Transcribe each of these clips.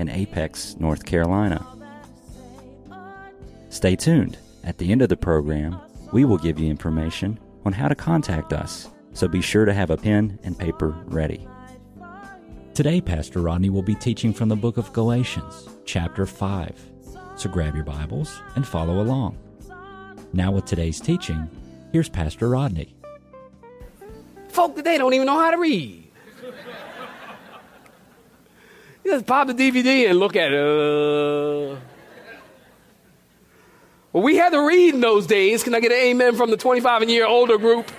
in Apex, North Carolina. Stay tuned. At the end of the program, we will give you information on how to contact us, so be sure to have a pen and paper ready. Today, Pastor Rodney will be teaching from the book of Galatians, chapter 5. So grab your Bibles and follow along. Now, with today's teaching, here's Pastor Rodney. Folk today don't even know how to read. You just pop the DVD and look at it. Uh... Well, we had to read in those days. Can I get an amen from the 25 and year older group?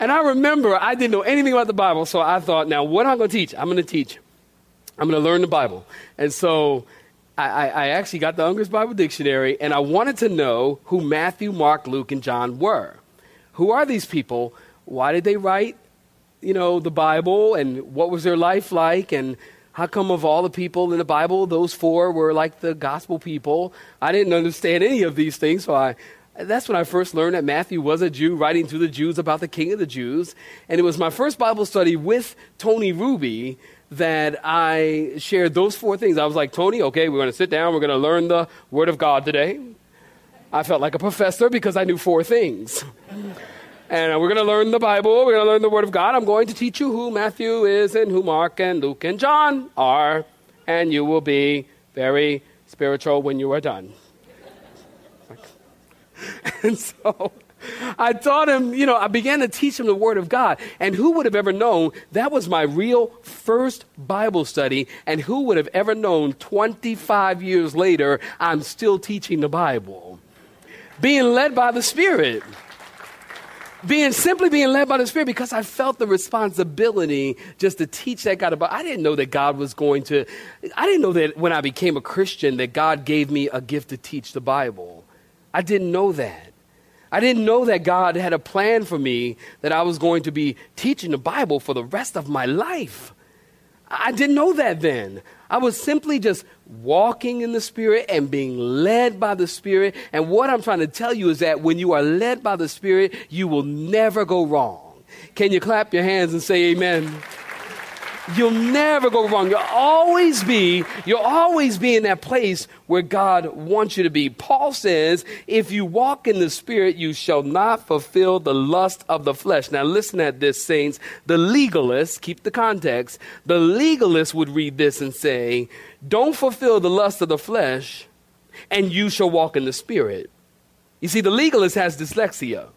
And I remember I didn't know anything about the Bible, so I thought, now what am I going to teach? I'm going to teach. I'm going to learn the Bible. And so I, I, actually got the Unger's Bible Dictionary, and I wanted to know who Matthew, Mark, Luke, and John were. Who are these people? Why did they write, you know, the Bible, and what was their life like, and how come of all the people in the Bible, those four were like the gospel people? I didn't understand any of these things, so I, that's when I first learned that Matthew was a Jew writing to the Jews about the King of the Jews. And it was my first Bible study with Tony Ruby that I shared those four things. I was like, Tony, okay, we're going to sit down, we're going to learn the Word of God today. I felt like a professor because I knew four things. And we're going to learn the Bible, we're going to learn the Word of God. I'm going to teach you who Matthew is and who Mark and Luke and John are, and you will be very spiritual when you are done. and so I taught him, you know, I began to teach him the Word of God. And who would have ever known that was my real first Bible study? And who would have ever known 25 years later, I'm still teaching the Bible? Being led by the Spirit. Being simply being led by the Spirit because I felt the responsibility just to teach that God about. I didn't know that God was going to, I didn't know that when I became a Christian that God gave me a gift to teach the Bible. I didn't know that. I didn't know that God had a plan for me that I was going to be teaching the Bible for the rest of my life. I didn't know that then. I was simply just walking in the Spirit and being led by the Spirit. And what I'm trying to tell you is that when you are led by the Spirit, you will never go wrong. Can you clap your hands and say amen? You'll never go wrong. You'll always be, you'll always be in that place where God wants you to be. Paul says, if you walk in the Spirit, you shall not fulfill the lust of the flesh. Now listen at this, saints. The legalists, keep the context, the legalists would read this and say, don't fulfill the lust of the flesh, and you shall walk in the Spirit. You see, the legalist has dyslexia.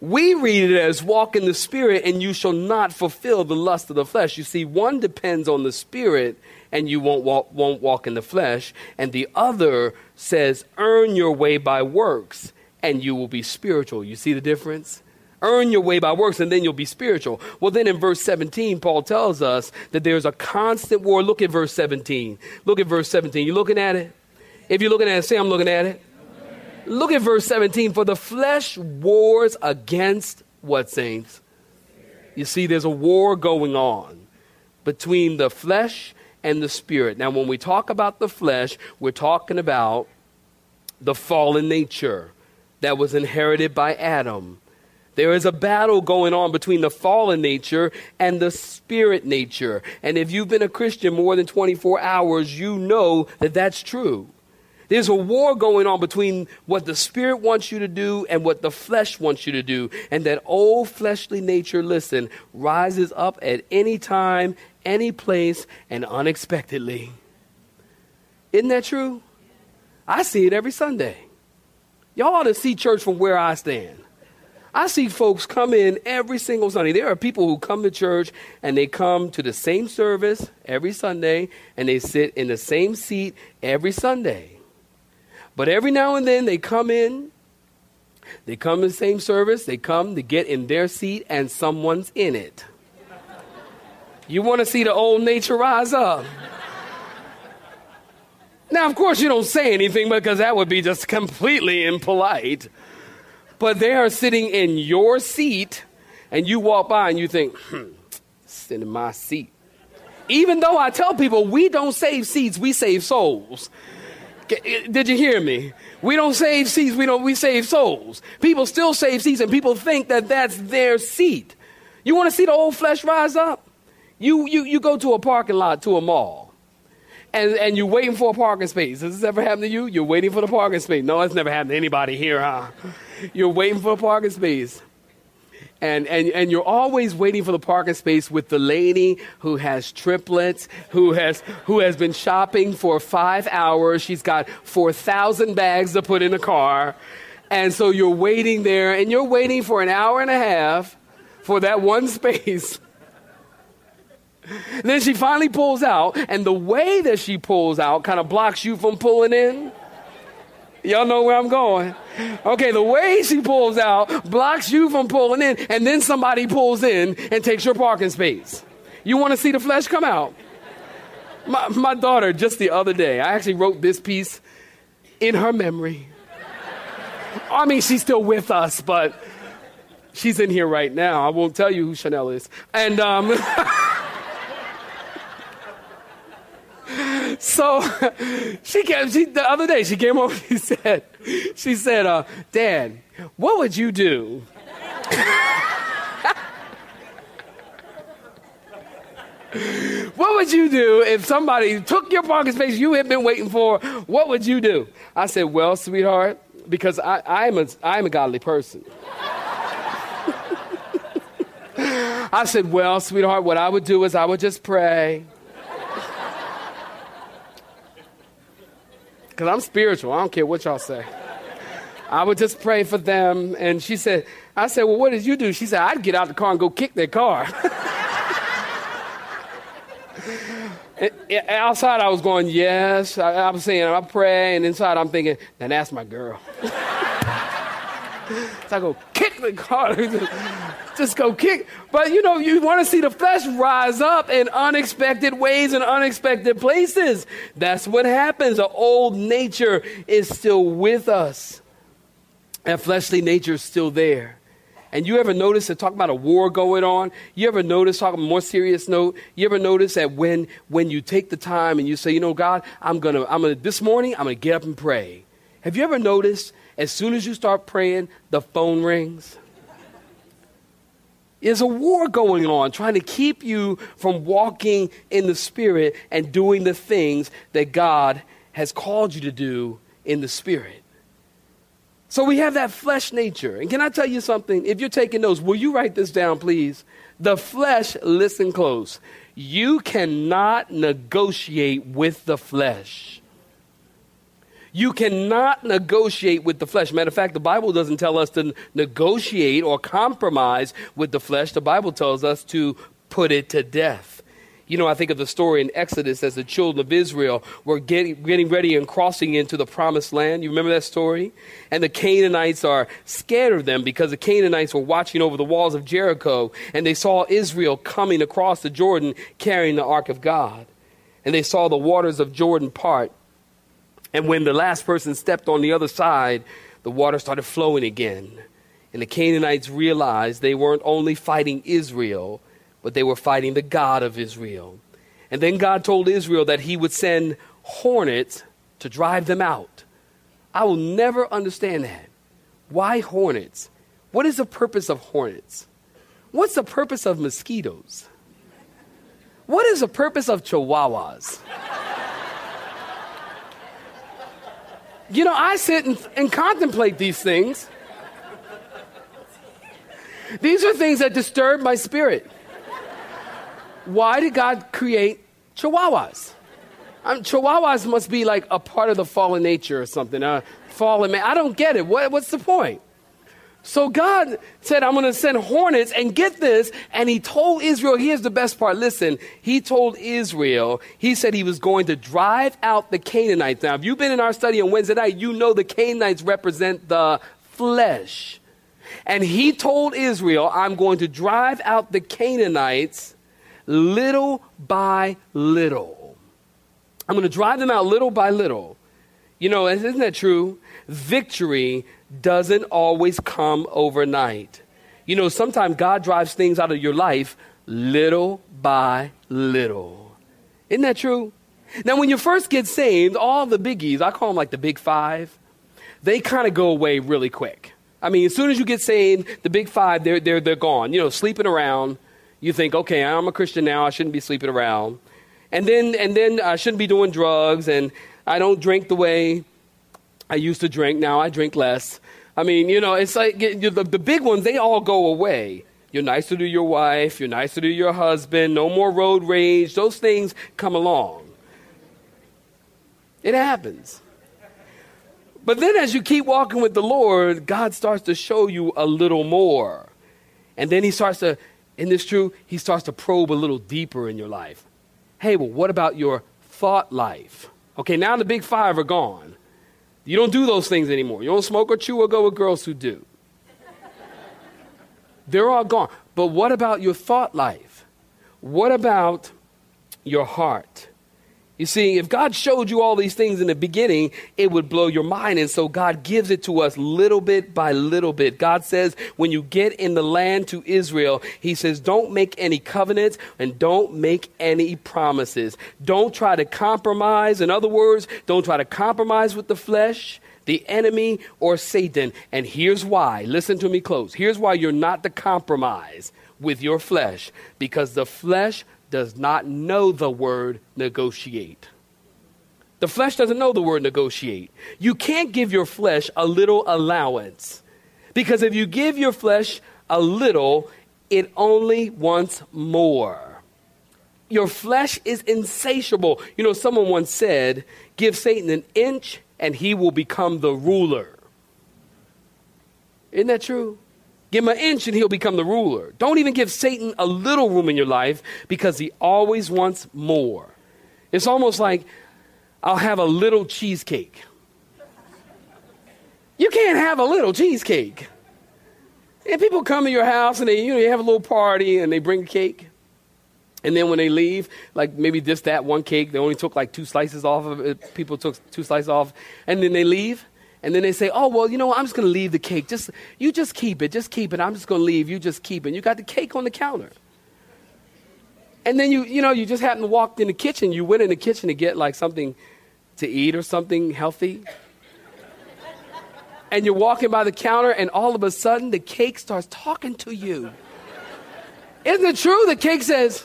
We read it as walk in the spirit and you shall not fulfill the lust of the flesh. You see, one depends on the spirit and you won't walk, won't walk in the flesh, and the other says, earn your way by works and you will be spiritual. You see the difference? Earn your way by works and then you'll be spiritual. Well, then in verse 17, Paul tells us that there's a constant war. Look at verse 17. Look at verse 17. You looking at it? If you're looking at it, say, I'm looking at it. Look at verse 17. For the flesh wars against what, saints? You see, there's a war going on between the flesh and the spirit. Now, when we talk about the flesh, we're talking about the fallen nature that was inherited by Adam. There is a battle going on between the fallen nature and the spirit nature. And if you've been a Christian more than 24 hours, you know that that's true. There's a war going on between what the spirit wants you to do and what the flesh wants you to do. And that old fleshly nature, listen, rises up at any time, any place, and unexpectedly. Isn't that true? I see it every Sunday. Y'all ought to see church from where I stand. I see folks come in every single Sunday. There are people who come to church and they come to the same service every Sunday and they sit in the same seat every Sunday. But every now and then they come in, they come in the same service, they come to get in their seat, and someone's in it. You want to see the old nature rise up. Now, of course, you don't say anything because that would be just completely impolite. But they are sitting in your seat, and you walk by and you think, hmm, sit in my seat. Even though I tell people we don't save seats, we save souls. Eh, did you hear me? We don't save seats, we don't we save souls. People still save seats and people think that that's their seat. You want to see the old flesh rise up? You you you go to a parking lot to a mall. And, and you're waiting for a parking space. Has this ever happened to you? You're waiting for the parking space. No, it's never happened to anybody here, huh? You're waiting for a parking space and, and, and you're always waiting for the parking space with the lady who has triplets, who has, who has been shopping for five hours. She's got 4,000 bags to put in the car. And so you're waiting there, and you're waiting for an hour and a half for that one space. then she finally pulls out, and the way that she pulls out kind of blocks you from pulling in. Y'all know where I'm going. Okay, the way she pulls out blocks you from pulling in, and then somebody pulls in and takes your parking space. You want to see the flesh come out? My, my daughter, just the other day, I actually wrote this piece in her memory. I mean, she's still with us, but she's in here right now. I won't tell you who Chanel is. And, um, so she came she, the other day she came over and she said she said uh, dad what would you do? What would you do if somebody took your parking space you had been waiting for? What would you do? I said well sweetheart because I, I'm, a, I'm a godly person. I said well sweetheart what i would do is i would just pray because I'm spiritual. I don't care what y'all say. I would just pray for them. And she said, I said, Well, what did you do? She said, I'd get out the car and go kick their car. and, outside, I was going, Yes. I, I was saying, I pray. And inside, I'm thinking, Now that's my girl. so I go, Kick the car. just go kick. But you know, you want to see the flesh rise up in unexpected ways and unexpected places. That's what happens. The old nature is still with us. That fleshly nature is still there. And you ever notice that talk about a war going on? You ever notice, talking more serious note, you ever notice that when when you take the time and you say, you know, God, I'm gonna, I'm gonna this morning, I'm gonna get up and pray. Have you ever noticed as soon as you start praying, the phone rings? There's a war going on trying to keep you from walking in the Spirit and doing the things that God has called you to do in the Spirit. So we have that flesh nature. And can I tell you something? If you're taking notes, will you write this down, please? The flesh, listen close. You cannot negotiate with the flesh. You cannot negotiate with the flesh. Matter of fact, the Bible doesn't tell us to negotiate or compromise with the flesh. The Bible tells us to put it to death. You know, I think of the story in Exodus as the children of Israel were getting, getting ready and crossing into the promised land. You remember that story? And the Canaanites are scared of them because the Canaanites were watching over the walls of Jericho and they saw Israel coming across the Jordan carrying the ark of God. And they saw the waters of Jordan part and when the last person stepped on the other side, the water started flowing again. And the Canaanites realized they weren't only fighting Israel, but they were fighting the God of Israel. And then God told Israel that he would send hornets to drive them out. I will never understand that. Why hornets? What is the purpose of hornets? What's the purpose of mosquitoes? What is the purpose of chihuahuas? You know, I sit and, and contemplate these things. These are things that disturb my spirit. Why did God create chihuahuas? Um, chihuahuas must be like a part of the fallen nature or something. Fallen man. I don't get it. What, what's the point? So God said, I'm going to send hornets and get this. And he told Israel, here's the best part. Listen, he told Israel, he said he was going to drive out the Canaanites. Now, if you've been in our study on Wednesday night, you know the Canaanites represent the flesh. And he told Israel, I'm going to drive out the Canaanites little by little. I'm going to drive them out little by little. You know, isn't that true? Victory doesn't always come overnight. You know, sometimes God drives things out of your life little by little. Isn't that true? Now, when you first get saved, all the biggies, I call them like the big five, they kind of go away really quick. I mean, as soon as you get saved, the big five, they're, they're, they're gone. You know, sleeping around. You think, okay, I'm a Christian now. I shouldn't be sleeping around. And then, and then I shouldn't be doing drugs. And I don't drink the way I used to drink. Now I drink less. I mean, you know, it's like the, the big ones, they all go away. You're nicer to your wife. You're nicer to your husband. No more road rage. Those things come along. It happens. But then as you keep walking with the Lord, God starts to show you a little more. And then he starts to, in this true, he starts to probe a little deeper in your life. Hey, well, what about your thought life? Okay, now the big five are gone. You don't do those things anymore. You don't smoke or chew or go with girls who do. They're all gone. But what about your thought life? What about your heart? You see, if God showed you all these things in the beginning, it would blow your mind. And so God gives it to us little bit by little bit. God says, when you get in the land to Israel, He says, don't make any covenants and don't make any promises. Don't try to compromise. In other words, don't try to compromise with the flesh the enemy or Satan. And here's why. Listen to me close. Here's why you're not to compromise with your flesh because the flesh does not know the word negotiate. The flesh doesn't know the word negotiate. You can't give your flesh a little allowance. Because if you give your flesh a little, it only wants more. Your flesh is insatiable. You know, someone once said, give Satan an inch and he will become the ruler. Isn't that true? Give him an inch and he'll become the ruler. Don't even give Satan a little room in your life because he always wants more. It's almost like I'll have a little cheesecake. You can't have a little cheesecake. And people come to your house and they, you know, you have a little party and they bring a cake. And then when they leave, like maybe just that one cake, they only took like two slices off of it. People took two slices off. And then they leave. And then they say, oh, well, you know, I'm just going to leave the cake. Just, you just keep it. Just keep it. I'm just going to leave. You just keep it. And you got the cake on the counter. And then you, you know, you just happen to walk in the kitchen. You went in the kitchen to get like something to eat or something healthy. and you're walking by the counter, and all of a sudden the cake starts talking to you. Isn't it true? The cake says,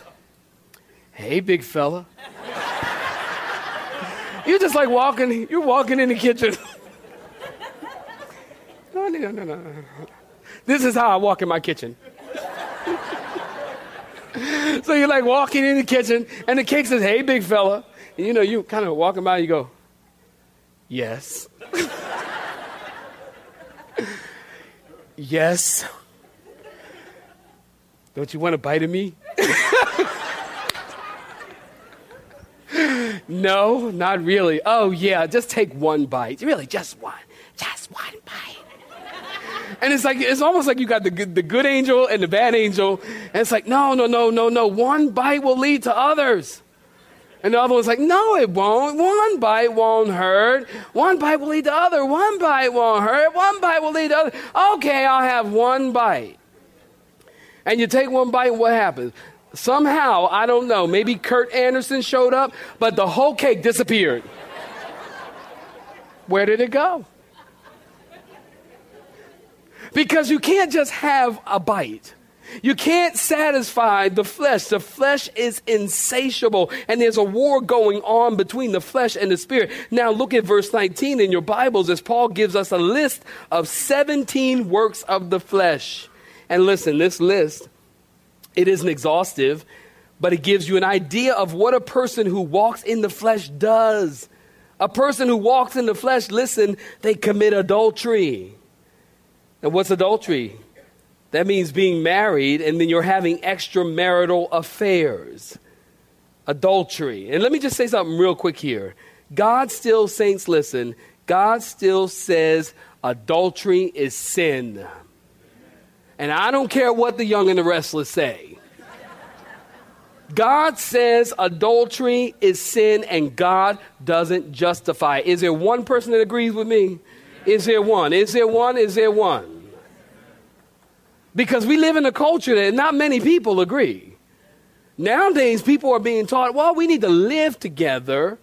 Hey, big fella. you're just like walking, you're walking in the kitchen. No, no, no, no. This is how I walk in my kitchen. so you're like walking in the kitchen, and the cake says, Hey, big fella. And you know, you kind of walking by, you go, Yes. yes. Don't you want a bite of me? no, not really. Oh, yeah, just take one bite. Really, just one. And it's like, it's almost like you got the good, the good angel and the bad angel. And it's like, no, no, no, no, no. One bite will lead to others. And the other one's like, no, it won't. One bite won't hurt. One bite will lead to other. One bite won't hurt. One bite will lead to other. Okay, I'll have one bite. And you take one bite, what happens? Somehow, I don't know, maybe Kurt Anderson showed up, but the whole cake disappeared. Where did it go? Because you can't just have a bite. You can't satisfy the flesh. The flesh is insatiable, and there's a war going on between the flesh and the spirit. Now, look at verse 19 in your Bibles as Paul gives us a list of 17 works of the flesh. And listen, this list, it isn't exhaustive, but it gives you an idea of what a person who walks in the flesh does. A person who walks in the flesh, listen, they commit adultery. And what's adultery? That means being married and then you're having extramarital affairs. Adultery. And let me just say something real quick here. God still, saints, listen, God still says adultery is sin. And I don't care what the young and the restless say. God says adultery is sin and God doesn't justify. Is there one person that agrees with me? Is there one? Is there one? Is there one? Because we live in a culture that not many people agree. Nowadays, people are being taught, well, we need to live together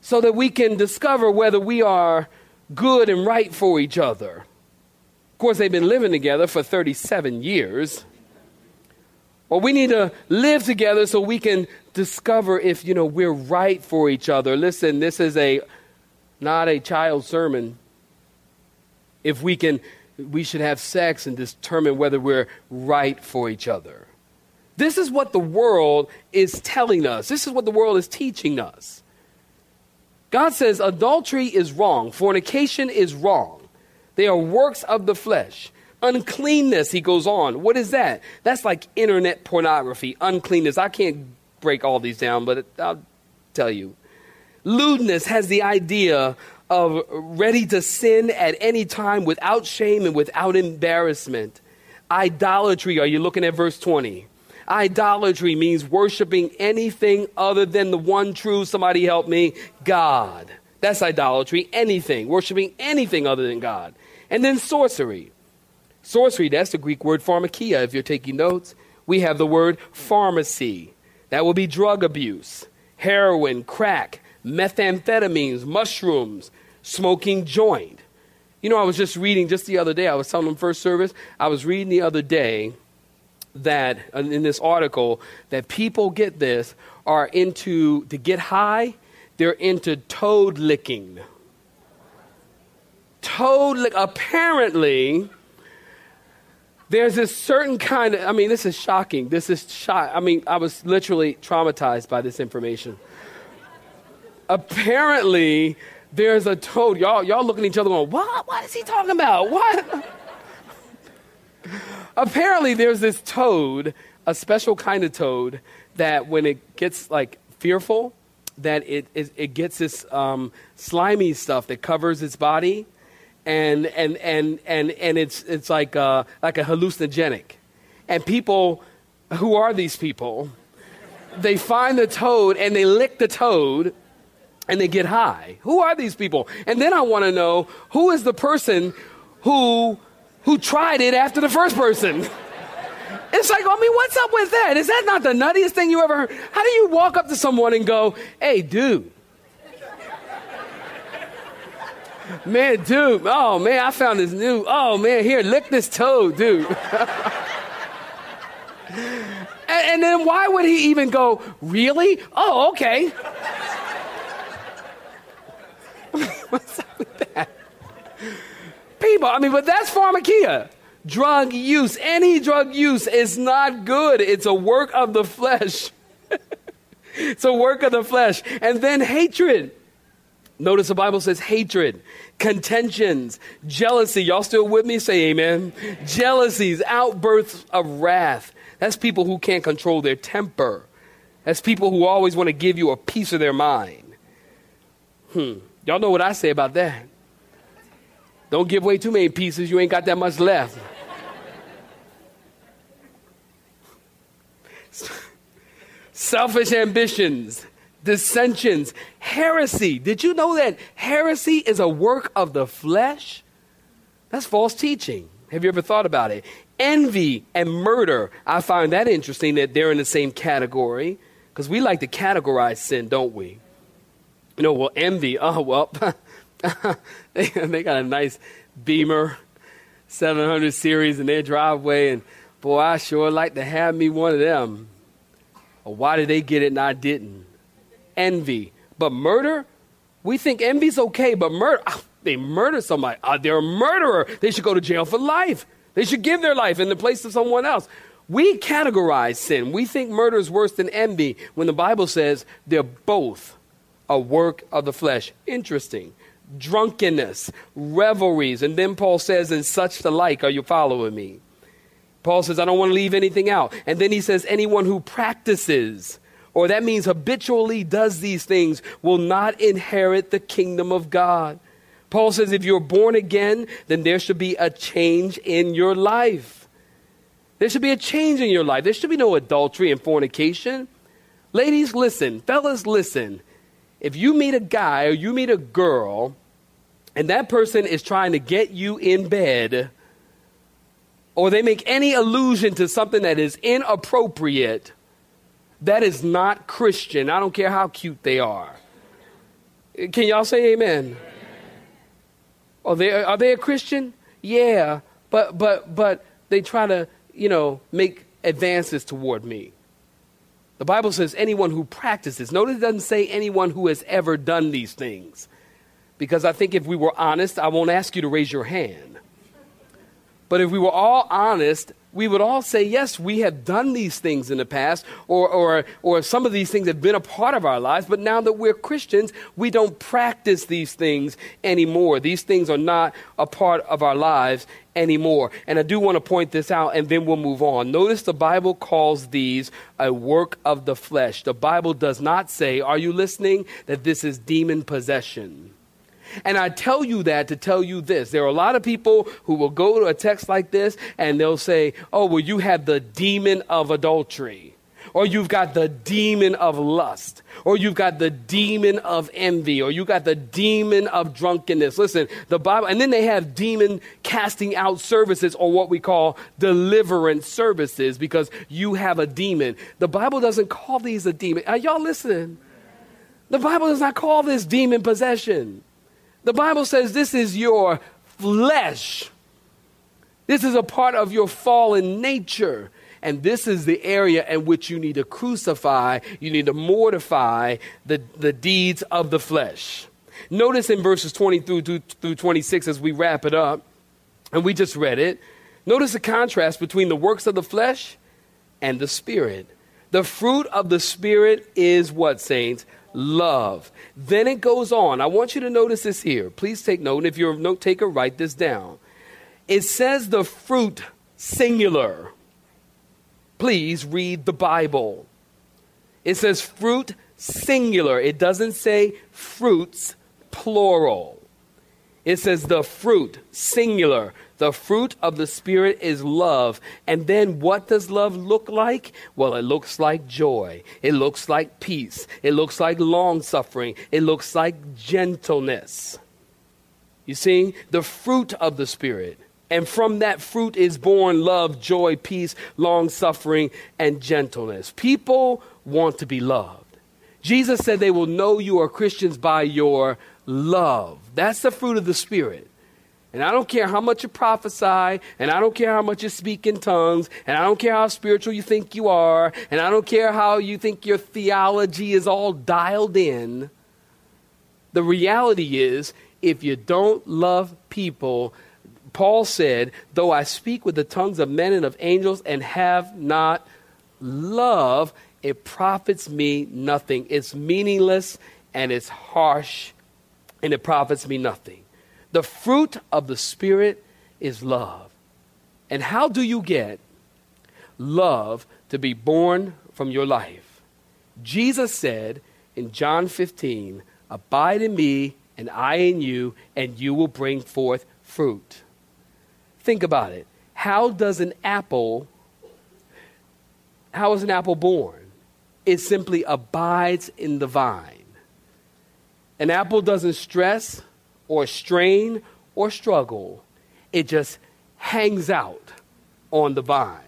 so that we can discover whether we are good and right for each other. Of course, they've been living together for 37 years. Well, we need to live together so we can discover if, you know, we're right for each other. Listen, this is a not a child sermon. If we can we should have sex and determine whether we're right for each other. This is what the world is telling us. This is what the world is teaching us. God says adultery is wrong, fornication is wrong. They are works of the flesh. Uncleanness, he goes on. What is that? That's like internet pornography, uncleanness. I can't break all these down, but I'll tell you. Lewdness has the idea of ready to sin at any time without shame and without embarrassment. Idolatry, are you looking at verse 20? Idolatry means worshiping anything other than the one true, somebody help me, God. That's idolatry, anything, worshiping anything other than God. And then sorcery. Sorcery, that's the Greek word pharmakia, if you're taking notes. We have the word pharmacy. That will be drug abuse, heroin, crack, methamphetamines, mushrooms, smoking joint. You know, I was just reading just the other day, I was telling them first service, I was reading the other day that uh, in this article that people get this are into to get high, they're into toad licking. Toad lick apparently there's this certain kind of, I mean, this is shocking. This is shock. I mean, I was literally traumatized by this information. Apparently, there's a toad. Y'all, y'all looking at each other going, what? What is he talking about? What? Apparently, there's this toad, a special kind of toad, that when it gets like fearful, that it, it, it gets this um, slimy stuff that covers its body and and and and and it's it's like uh, like a hallucinogenic, and people, who are these people? They find the toad and they lick the toad, and they get high. Who are these people? And then I want to know who is the person who who tried it after the first person. It's like, I mean, what's up with that? Is that not the nuttiest thing you ever heard? How do you walk up to someone and go, hey, dude, Man, dude, oh man, I found this new, oh man, here, lick this toe, dude. and, and then why would he even go, really? Oh, okay. What's up with that? People, I mean, but that's pharmakia. Drug use, any drug use is not good. It's a work of the flesh. it's a work of the flesh. And then hatred. Notice the Bible says hatred, contentions, jealousy. Y'all still with me? Say amen. Jealousies, outbursts of wrath. That's people who can't control their temper. That's people who always want to give you a piece of their mind. Hmm. Y'all know what I say about that. Don't give away too many pieces. You ain't got that much left. Selfish ambitions dissensions, heresy. Did you know that heresy is a work of the flesh? That's false teaching. Have you ever thought about it? Envy and murder. I find that interesting that they're in the same category because we like to categorize sin, don't we? You know, well, envy. Oh, well, they, got a nice Beamer 700 series in their driveway, and boy, I sure like to have me one of them. Why did they get it and I didn't? envy. But murder, we think envy's okay, but murder, oh, ah, they murder somebody. Oh, they're a murderer. They should go to jail for life. They should give their life in the place of someone else. We categorize sin. We think murder is worse than envy when the Bible says they're both a work of the flesh. Interesting. Drunkenness, revelries, and then Paul says, and such the like. Are you following me? Paul says, I don't want to leave anything out. And then he says, anyone who practices or that means habitually does these things, will not inherit the kingdom of God. Paul says if you're born again, then there should be a change in your life. There should be a change in your life. There should be no adultery and fornication. Ladies, listen. Fellas, listen. If you meet a guy or you meet a girl and that person is trying to get you in bed, or they make any allusion to something that is inappropriate, that is not Christian. I don't care how cute they are. Can y'all say amen? Are they, are they a Christian? Yeah, but, but, but they try to, you know, make advances toward me. The Bible says anyone who practices. Notice it doesn't say anyone who has ever done these things. Because I think if we were honest, I won't ask you to raise your hand. But if we were all honest, we would all say, yes, we have done these things in the past, or, or, or some of these things have been a part of our lives, but now that we're Christians, we don't practice these things anymore. These things are not a part of our lives anymore. And I do want to point this out, and then we'll move on. Notice the Bible calls these a work of the flesh. The Bible does not say, are you listening, that this is demon possession. And I tell you that to tell you this. There are a lot of people who will go to a text like this and they'll say, oh, well, you have the demon of adultery. Or you've got the demon of lust. Or you've got the demon of envy. Or you got the demon of drunkenness. Listen, the Bible, and then they have demon casting out services or what we call deliverance services because you have a demon. The Bible doesn't call these a demon. Are y'all listening? The Bible does not call this demon possession. The Bible says this is your flesh. This is a part of your fallen nature. And this is the area in which you need to crucify, you need to mortify the, the deeds of the flesh. Notice in verses 20 through, through, through 26 as we wrap it up, and we just read it. Notice the contrast between the works of the flesh and the spirit. The fruit of the spirit is what, saints? Love. Then it goes on. I want you to notice this here. Please take note. And if you're a note taker, write this down. It says the fruit singular. Please read the Bible. It says fruit singular. It doesn't say fruits plural. It says the fruit singular. The fruit of the Spirit is love. And then what does love look like? Well, it looks like joy. It looks like peace. It looks like long suffering. It looks like gentleness. You see, the fruit of the Spirit. And from that fruit is born love, joy, peace, long suffering, and gentleness. People want to be loved. Jesus said they will know you are Christians by your love. That's the fruit of the Spirit. And I don't care how much you prophesy, and I don't care how much you speak in tongues, and I don't care how spiritual you think you are, and I don't care how you think your theology is all dialed in. The reality is, if you don't love people, Paul said, though I speak with the tongues of men and of angels and have not love, it profits me nothing. It's meaningless and it's harsh and it profits me nothing. The fruit of the Spirit is love. And how do you get love to be born from your life? Jesus said in John 15, Abide in me, and I in you, and you will bring forth fruit. Think about it. How does an apple, how is an apple born? It simply abides in the vine. An apple doesn't stress, or strain or struggle, it just hangs out on the vine.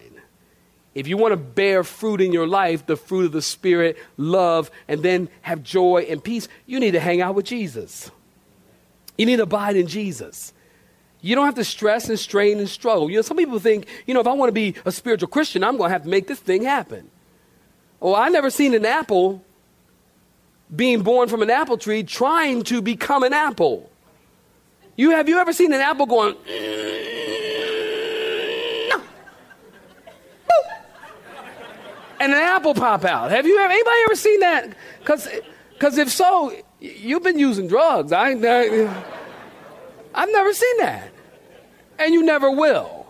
If you want to bear fruit in your life, the fruit of the Spirit, love, and then have joy and peace, you need to hang out with Jesus. You need to abide in Jesus. You don't have to stress and strain and struggle. You know, some people think, you know, if I want to be a spiritual Christian, I'm going to have to make this thing happen. Oh, well, I've never seen an apple being born from an apple tree trying to become an apple. You have you ever seen an apple going? and an apple pop out. Have you ever anybody ever seen that? Because because if so, you've been using drugs. I, I I've never seen that, and you never will,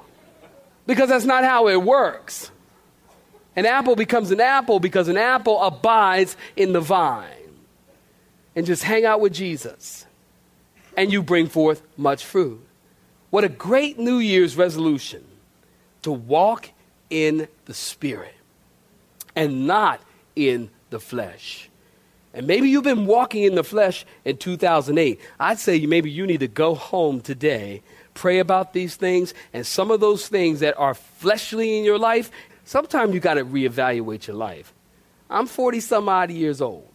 because that's not how it works. An apple becomes an apple because an apple abides in the vine. And just hang out with Jesus and you bring forth much fruit. What a great New Year's resolution to walk in the Spirit and not in the flesh. And maybe you've been walking in the flesh in 2008. I'd say maybe you need to go home today, pray about these things, and some of those things that are fleshly in your life, sometimes you got to reevaluate your life. I'm 40 some odd years old.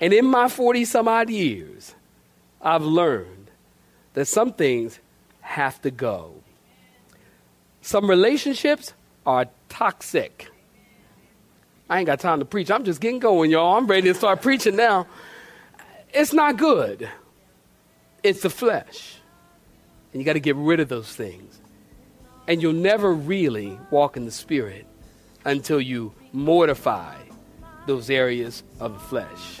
And in my 40 some odd years, I've learned that some things have to go. Some relationships are toxic. I ain't got time to preach. I'm just getting going, y'all. I'm ready to start preaching now. It's not good. It's the flesh. And you got to get rid of those things. And you'll never really walk in the Spirit until you mortify those areas of the flesh.